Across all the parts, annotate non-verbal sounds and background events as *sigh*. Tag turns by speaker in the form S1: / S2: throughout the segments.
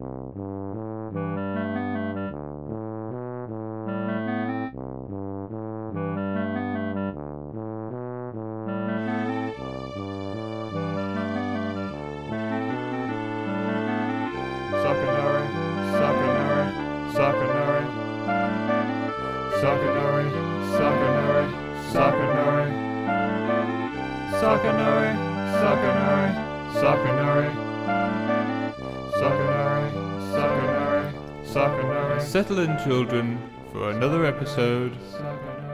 S1: Mm-hmm. Settle in, children, for another episode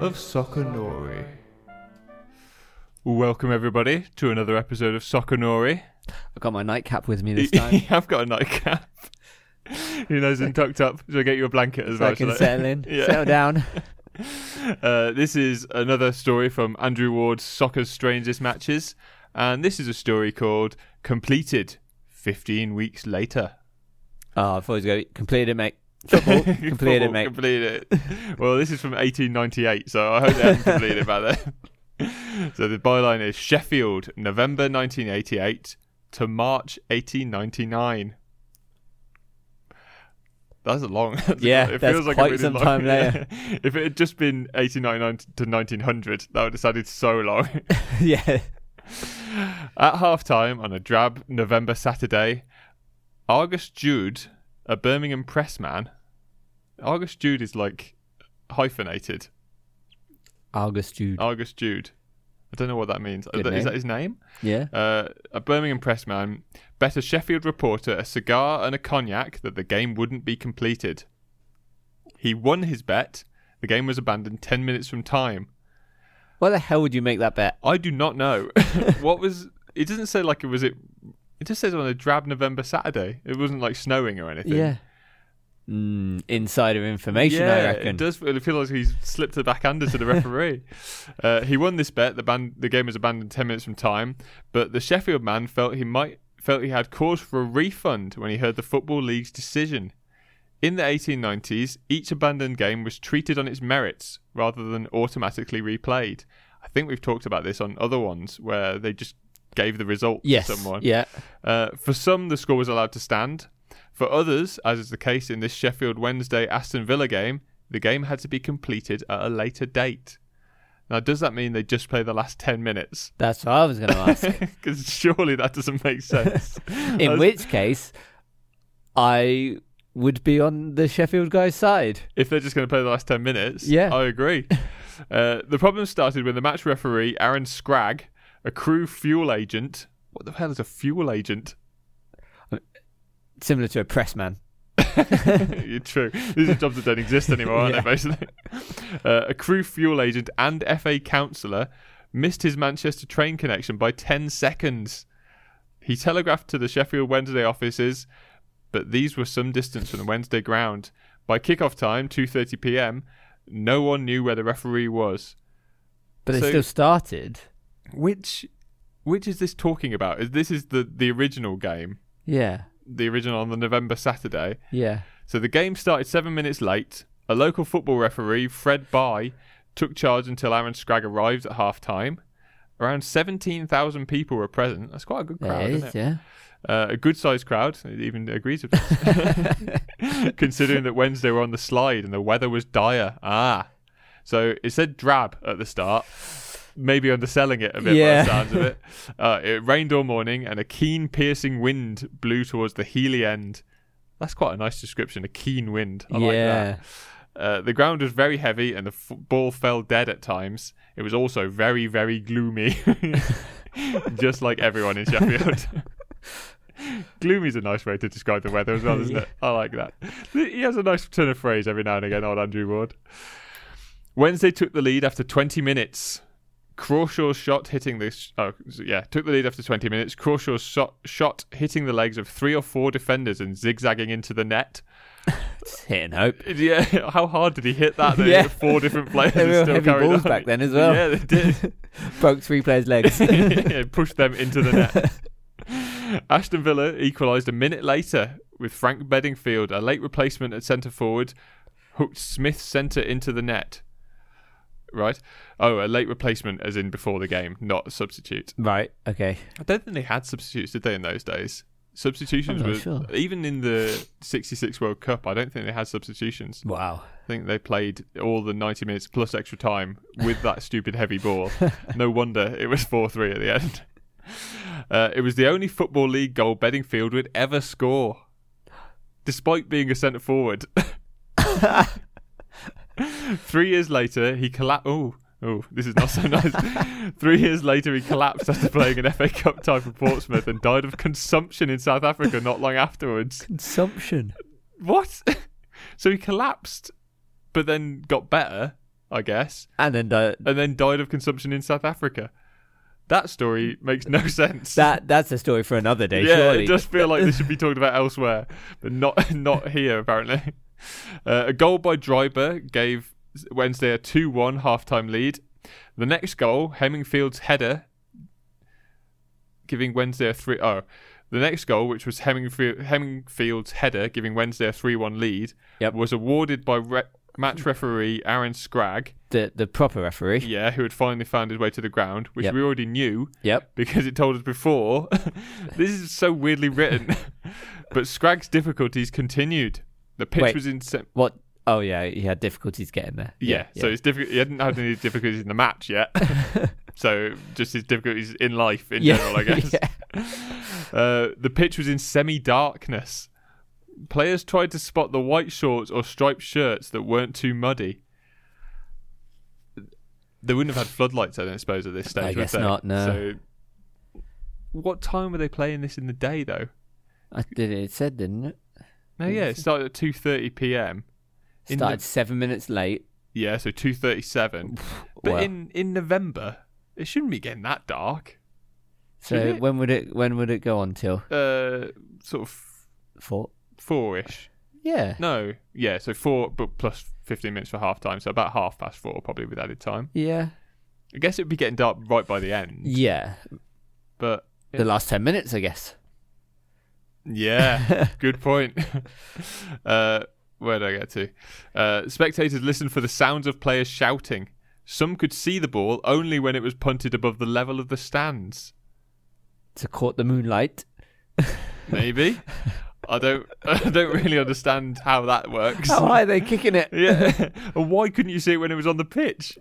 S1: of Soccernory. Welcome, everybody, to another episode of Soccernory.
S2: I've got my nightcap with me this *laughs* time.
S1: I've got a nightcap. *laughs* Your nose and tucked up. Should I get you a blanket as
S2: so
S1: well?
S2: I can settle in, *laughs*
S1: Yeah.
S2: settle down.
S1: Uh, this is another story from Andrew Ward's Soccer's Strangest Matches, and this is a story called Completed 15 Weeks Later.
S2: Oh, I thought he was going to complete it, mate. Football, completed *laughs*
S1: Football,
S2: it, mate.
S1: Completed it. well, this is from 1898, so I hope they haven't completed it by then. *laughs* so the byline is Sheffield, November 1988 to March 1899. That's a long. *laughs* that's a-
S2: Yeah,
S1: it
S2: that's
S1: feels like
S2: quite
S1: a really
S2: some
S1: long,
S2: time later.
S1: if it had just been 1899 to 1900, that would have sounded so long.
S2: yeah.
S1: At half time on a drab November Saturday, Argus Jude, a Birmingham pressman, Argus Jude is like hyphenated.
S2: August Jude.
S1: Argus Jude. I don't know what that means. Is that his name?
S2: Yeah.
S1: Uh, a Birmingham pressman bet a Sheffield reporter a cigar and a cognac that the game wouldn't be completed. He won his bet. The game was abandoned 10 minutes from time.
S2: Why the hell would you make that bet?
S1: I do not know. *laughs* what was. It doesn't say like it was it. It just says on a drab November Saturday. It wasn't like snowing or anything.
S2: Yeah. Mm, insider information,
S1: yeah,
S2: I reckon.
S1: it does. It feels like he's slipped a backhander to the referee. *laughs* uh, he won this bet. The ban- the game was abandoned ten minutes from time, but the Sheffield man felt he might felt he had cause for a refund when he heard the football league's decision. In the 1890s, each abandoned game was treated on its merits rather than automatically replayed. I think we've talked about this on other ones where they just gave the result
S2: Yes.
S1: to someone.
S2: Yeah.
S1: Uh, for some, the score was allowed to stand. For others, as is the case in this Sheffield Wednesday Aston Villa game, the game had to be completed at a later date. Now, does that mean they just play the last 10 minutes?
S2: That's what I was going to ask. *laughs*
S1: Because surely that doesn't make sense. *laughs*
S2: In
S1: That's-
S2: which case, I would be on the Sheffield guy's side.
S1: if they're just going to play the last 10 minutes,
S2: Yeah.
S1: I agree. *laughs* uh, the problem started when the match referee, Aaron Scragg, a Crewe fuel agent. What the hell is a fuel agent?
S2: Similar to a pressman. *laughs*
S1: You're true. These are jobs that don't exist anymore, aren't *laughs*
S2: Yeah.
S1: they, basically? Uh, a Crewe fuel agent and FA counsellor missed his Manchester train connection by 10 seconds. He telegraphed to the Sheffield Wednesday offices, but these were some distance from the Wednesday ground. By kick-off time, 2:30 p.m., no one knew where the referee was.
S2: But they
S1: So-
S2: still started.
S1: Which which is this talking about? Is this is the the original game,
S2: Yeah.
S1: The original on the November Saturday?
S2: Yeah.
S1: So the game started seven minutes late. A local football referee, Fred Bye, took charge until Aaron Scragg arrived at half time. Around 17,000 people were present. That's quite a good crowd,
S2: it
S1: isn't it?
S2: yeah.
S1: Uh, a good sized crowd. It even agrees with. *laughs* Considering that Wednesday were on the slide and the weather was dire. Ah. So it said drab at the start. Maybe underselling it a bit by the sounds of it. *laughs* Uh, it rained all morning and a keen, piercing wind blew towards the Healy end. That's quite a nice description. A keen wind. I like that.
S2: yeah.
S1: Uh, the ground was very heavy and the f- ball fell dead at times. It was also very, very gloomy, *laughs* just like everyone in Sheffield. *laughs* gloomy is a nice way to describe the weather as well, isn't
S2: Yeah.
S1: it? I like that. He has a nice turn of phrase every now and again, old Andrew Ward. Wednesday took the lead after 20 minutes. Crawshaw's shot hitting this. oh yeah took the lead after 20 minutes. Crawshaw's shot shot hitting the legs of three or four defenders and zigzagging into the net. *laughs*
S2: It's hitting hope.
S1: Yeah, *laughs* how hard did he hit that? That
S2: Yeah.
S1: four different players *laughs*
S2: They were
S1: still
S2: heavy
S1: carried
S2: balls
S1: on.
S2: back then as well.
S1: Yeah, they did.
S2: Broke three players' legs.
S1: yeah, pushed them into the net. Ashton Villa equalised a minute later with Frank Bedingfield, a late replacement at centre forward, hooked Smith's centre into the net. Right? Oh, a late replacement, as in before the game, not a substitute.
S2: right. Okay.
S1: I don't think they had substitutes, did they, in those days? Substitutions
S2: I'm
S1: were
S2: sure.
S1: even in the '66 World Cup. I don't think they had substitutions.
S2: Wow.
S1: I think they played all the 90 minutes plus extra time with that stupid heavy ball. *laughs* No wonder it was 4 3 at the end. Uh, it was the only Football League goal Bedingfield would ever score, despite being a centre forward. *laughs* *laughs* Three years later, he collapsed. Oh, oh, this is not so *laughs* nice. Three years later, he collapsed after playing an FA Cup tie for Portsmouth and died of consumption in South Africa not long afterwards.
S2: Consumption.
S1: What? *laughs* so he collapsed, but then got better, I guess,
S2: And then uh,
S1: and then died of consumption in South Africa. That story makes no *laughs* sense.
S2: that that's a story for another day,
S1: yeah,
S2: surely.
S1: it does feel like this should be talked about elsewhere, but not not here apparently. Uh, a goal by Dryburgh gave Wednesday a two-one half-time lead. The next goal, Hemmingfield's header, giving Wednesday a three. Oh, the next goal, which was Hemmingfield, Hemmingfield's header, giving Wednesday a three-one lead,
S2: Yep.
S1: was awarded by re- match referee Aaron Scragg.
S2: the the proper referee.
S1: Yeah, who had finally found his way to the ground, which
S2: Yep.
S1: we already knew
S2: Yep.
S1: because it told us before. *laughs* this is so weirdly written. *laughs* but Scragg's difficulties continued. The pitch
S2: Wait.
S1: was in. Se-
S2: What? Oh yeah, he had difficulties getting there.
S1: yeah, so it's difficult. He hadn't had any difficulties in the match yet. *laughs* so just his difficulties in life in
S2: yeah.
S1: general, I guess. *laughs*
S2: yeah.
S1: Uh, the pitch was in semi-darkness. Players tried to spot the white shorts or striped shirts that weren't too muddy. They wouldn't have had floodlights, I don't suppose, at this stage.
S2: I
S1: would
S2: guess
S1: they?
S2: not, no.
S1: So, what time were they playing this in the day, though?
S2: I did it said, didn't it?
S1: No, yeah, it started at two thirty p.m. In
S2: Started
S1: the-
S2: seven minutes late.
S1: Yeah, so two thirty-seven. But
S2: Well.
S1: in in November, it shouldn't be getting that dark.
S2: So
S1: it?
S2: when would it when would it go on till?
S1: Uh, sort of
S2: Four.
S1: four-ish.
S2: Yeah.
S1: No, yeah, so four, but plus fifteen minutes for half time, so about half past four, probably with added time.
S2: Yeah.
S1: I guess it'd be getting dark right by the end,
S2: Yeah.
S1: but
S2: The last ten minutes, I guess.
S1: Yeah, *laughs* good point. *laughs* uh, where did I get to? Uh, spectators listened for the sounds of players shouting. Some could see the ball only when it was punted above the level of the stands.
S2: To court the moonlight. *laughs*
S1: Maybe. I don't. I don't really understand how that works.
S2: How high are they kicking it?
S1: Yeah. and why couldn't you see it when it was on the pitch?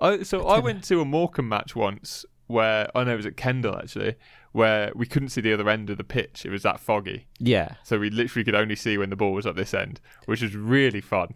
S1: I, so I went to a Morecambe match once where I know it was at Kendal actually, where we couldn't see the other end of the pitch. It was that foggy,
S2: Yeah.
S1: so we literally could only see when the ball was at this end, which was really fun.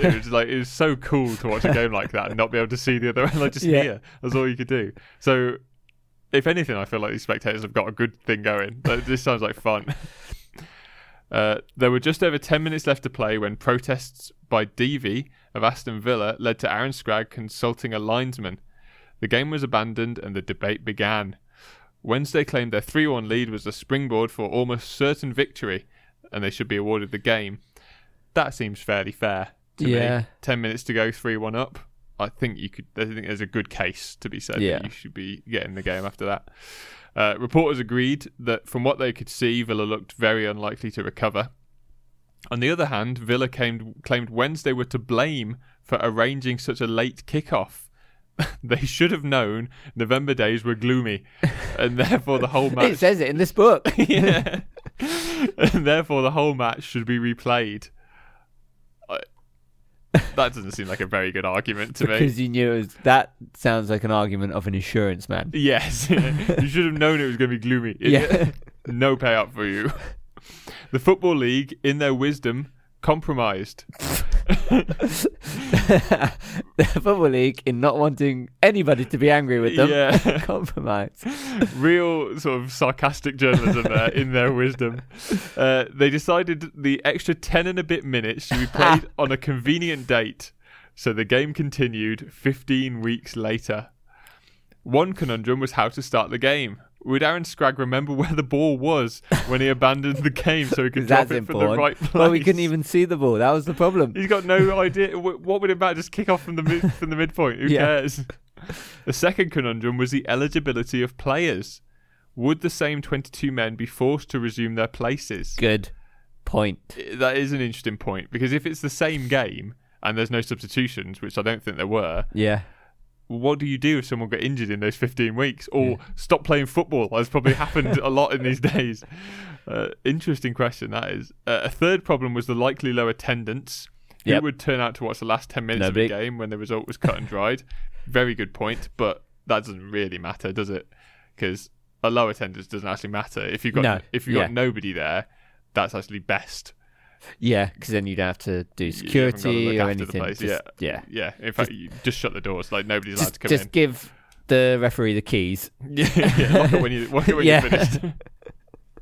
S1: It was like it was so cool to watch a game like that and not be able to see the other end, like just
S2: Yeah.
S1: here. That's all you could do. So, if anything, I feel like these spectators have got a good thing going. This sounds like fun. *laughs* Uh, there were just over 10 minutes left to play when protests by Devey of Aston Villa led to Aaron Scragg consulting a linesman. The game was abandoned and the debate began. Wednesday claimed their 3 1 lead was a springboard for almost certain victory and they should be awarded the game. That seems fairly fair to
S2: Yeah.
S1: me. 10 minutes to go, 3 1 up. I think you could. I think there's a good case to be said
S2: Yeah.
S1: that you should be getting the game after that. Uh, reporters agreed that from what they could see, Villa looked very unlikely to recover. On the other hand, Villa claimed, claimed Wednesday were to blame for arranging such a late kickoff. *laughs* they should have known November days were gloomy, and *laughs* therefore the whole match.
S2: It says it in this book. *laughs*
S1: yeah, and therefore the whole match should be replayed. I, that doesn't seem like a very good argument to me.
S2: because you knew it was, that sounds like an argument of an insurance man.
S1: Yes, you should have known it was going to be gloomy.
S2: Yeah.
S1: no payout for you. The Football League, in their wisdom, compromised.
S2: The football league, in not wanting anybody to be angry with them,
S1: Yeah. *laughs*
S2: compromise.
S1: Real sort of sarcastic journalism there, in their wisdom. Uh, they decided the extra 10 and a bit minutes should be *laughs* played on a convenient date. So the game continued 15 weeks later. One conundrum was how to start the game. Would Aaron Scragg remember *laughs* where the ball was when he abandoned the game so he could drop it from
S2: important.
S1: the right place? *laughs*
S2: Well, we couldn't even see the ball. That was the problem.
S1: He's got no *laughs* idea. What would it matter? Just kick off from the mid- from the midpoint. Who
S2: Yeah.
S1: cares? The second conundrum was the eligibility of players. Would the same 22 men be forced to resume their places?
S2: Good point.
S1: That is an interesting point because if it's the same game and there's no substitutions, which I don't think there were,
S2: Yeah.
S1: What do you do if someone got injured in those 15 weeks? Or
S2: Yeah.
S1: stop playing football. As probably happened *laughs* a lot in these days. Uh, interesting question that is. Uh, a third problem was the likely low attendance. Who would turn out to watch the last 10 minutes
S2: Nobody.
S1: of a game when the result was cut and dried? *laughs* Very good point but that doesn't really matter does it? Because a low attendance doesn't actually matter. If you've got
S2: No.
S1: if you've
S2: Yeah.
S1: got nobody there that's actually best
S2: Yeah, because then you'd have to do
S1: You
S2: security or
S1: after the
S2: anything. Just- yeah.
S1: yeah in fact you just shut the doors like nobody's allowed
S2: Just,
S1: to come
S2: just
S1: in Just
S2: give the referee the keys. *laughs*
S1: Yeah, yeah, lock it when you lock it when
S2: Yeah.
S1: you're finished.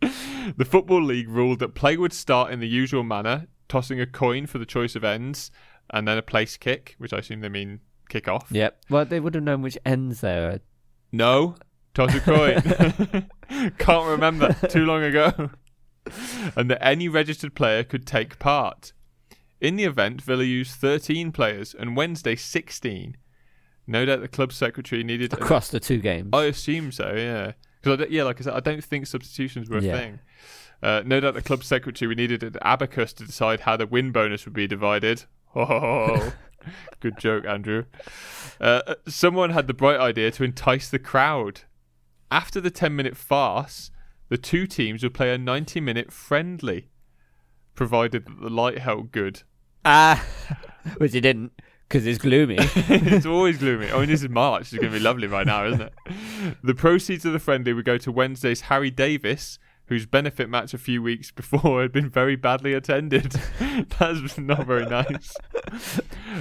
S1: *laughs* the football league ruled that play would start in the usual manner, tossing a coin for the choice of ends, and then a place kick, which I assume they mean kick off.
S2: Yep. Well, they would have known which ends there are.
S1: No, toss a coin. *laughs* Can't remember. Too long ago. *laughs* and that any registered player could take part. In the event, Villa used 13 players and Wednesday 16. No doubt the club secretary needed
S2: across the two games.
S1: I assume so, yeah. Because yeah, like I said, I don't think substitutions were a
S2: Yeah.
S1: thing. Uh, no doubt the club secretary we needed an abacus to decide how the win bonus would be divided. Oh, *laughs* good joke, Andrew. Uh, someone had the bright idea to entice the crowd. After the ten-minute farce, the two teams would play a ninety-minute friendly, provided that the light held good.
S2: Ah, *laughs* which it didn't because it's gloomy. *laughs*
S1: it's always gloomy. I mean, this is March. It's going to be lovely right now, isn't it? The proceeds of the friendly would go to Wednesday's Harry Davis, whose benefit match a few weeks before had been very badly attended. *laughs* That's not very nice.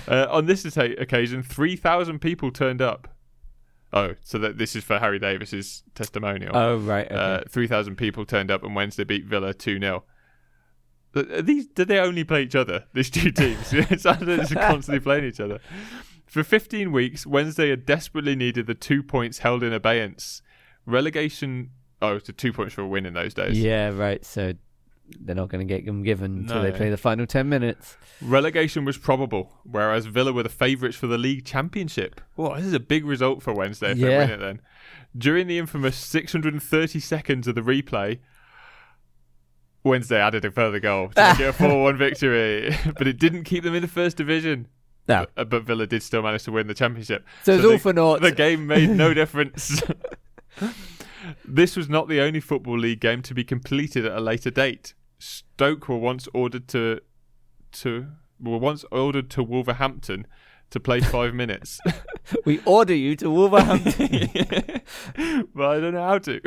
S1: Uh, on this occasion, 3,000 people turned up. Oh, so that this is for Harry Davis's testimonial.
S2: oh right. Okay.
S1: Uh, 3,000 people turned up, and Wednesday beat Villa 2 0. These did they only play each other? These two teams. *laughs* it sounds like they're constantly playing each other. For 15 weeks, Wednesday had desperately needed the two points held in abeyance. Relegation. Oh, it's a two points for a win in those days.
S2: yeah. Right. So they're not going to get them given until they play the final ten minutes.
S1: Relegation was probable, whereas Villa were the favourites for the league championship. Well, this is a big result for Wednesday if they win it then. During the infamous 630 seconds of the replay, Wednesday added a further goal to get a *laughs* 4 1 victory, *laughs* but it didn't keep them in the first division.
S2: No.
S1: Uh, But Villa did still manage to win the championship.
S2: So it's
S1: the,
S2: all for naught.
S1: The game made no *laughs* difference. This was not the only Football League game to be completed at a later date. Stoke were once ordered to to were once ordered to Wolverhampton to play five *laughs* minutes.
S2: we order you to Wolverhampton. *laughs*
S1: but I don't know how to.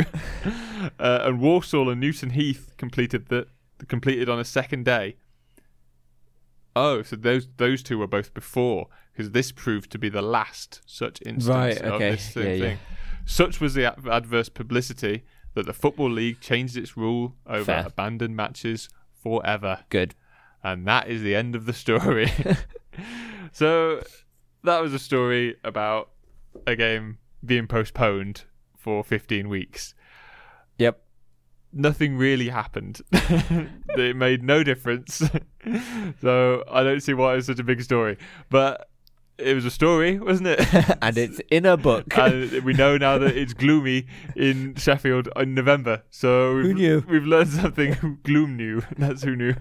S1: Uh, and Walsall and Newton Heath completed the completed on a second day. Oh, so those those two were both before because this proved to be the last such instance
S2: Right,
S1: of this same
S2: Yeah, yeah.
S1: Such was the ad- adverse publicity that the football league changed its rule over
S2: Fair.
S1: abandoned matches forever,
S2: Good.
S1: and that is the end of the story. *laughs* so that was a story about a game being postponed for 15 weeks.
S2: Yep.
S1: Nothing really happened. *laughs* it made no difference. *laughs* so I don't see why it's such a big story. But it was a story, wasn't it? *laughs*
S2: and it's in a book.
S1: and we know now that it's gloomy in Sheffield in November. So we've,
S2: Who knew?
S1: We've learned something. *laughs* Gloom knew. That's who knew.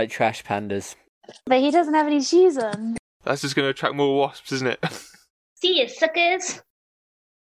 S2: Like trash pandas.
S3: But he doesn't have any shoes on.
S1: That's just going to attract more wasps, isn't it? *laughs*
S3: See you, suckers.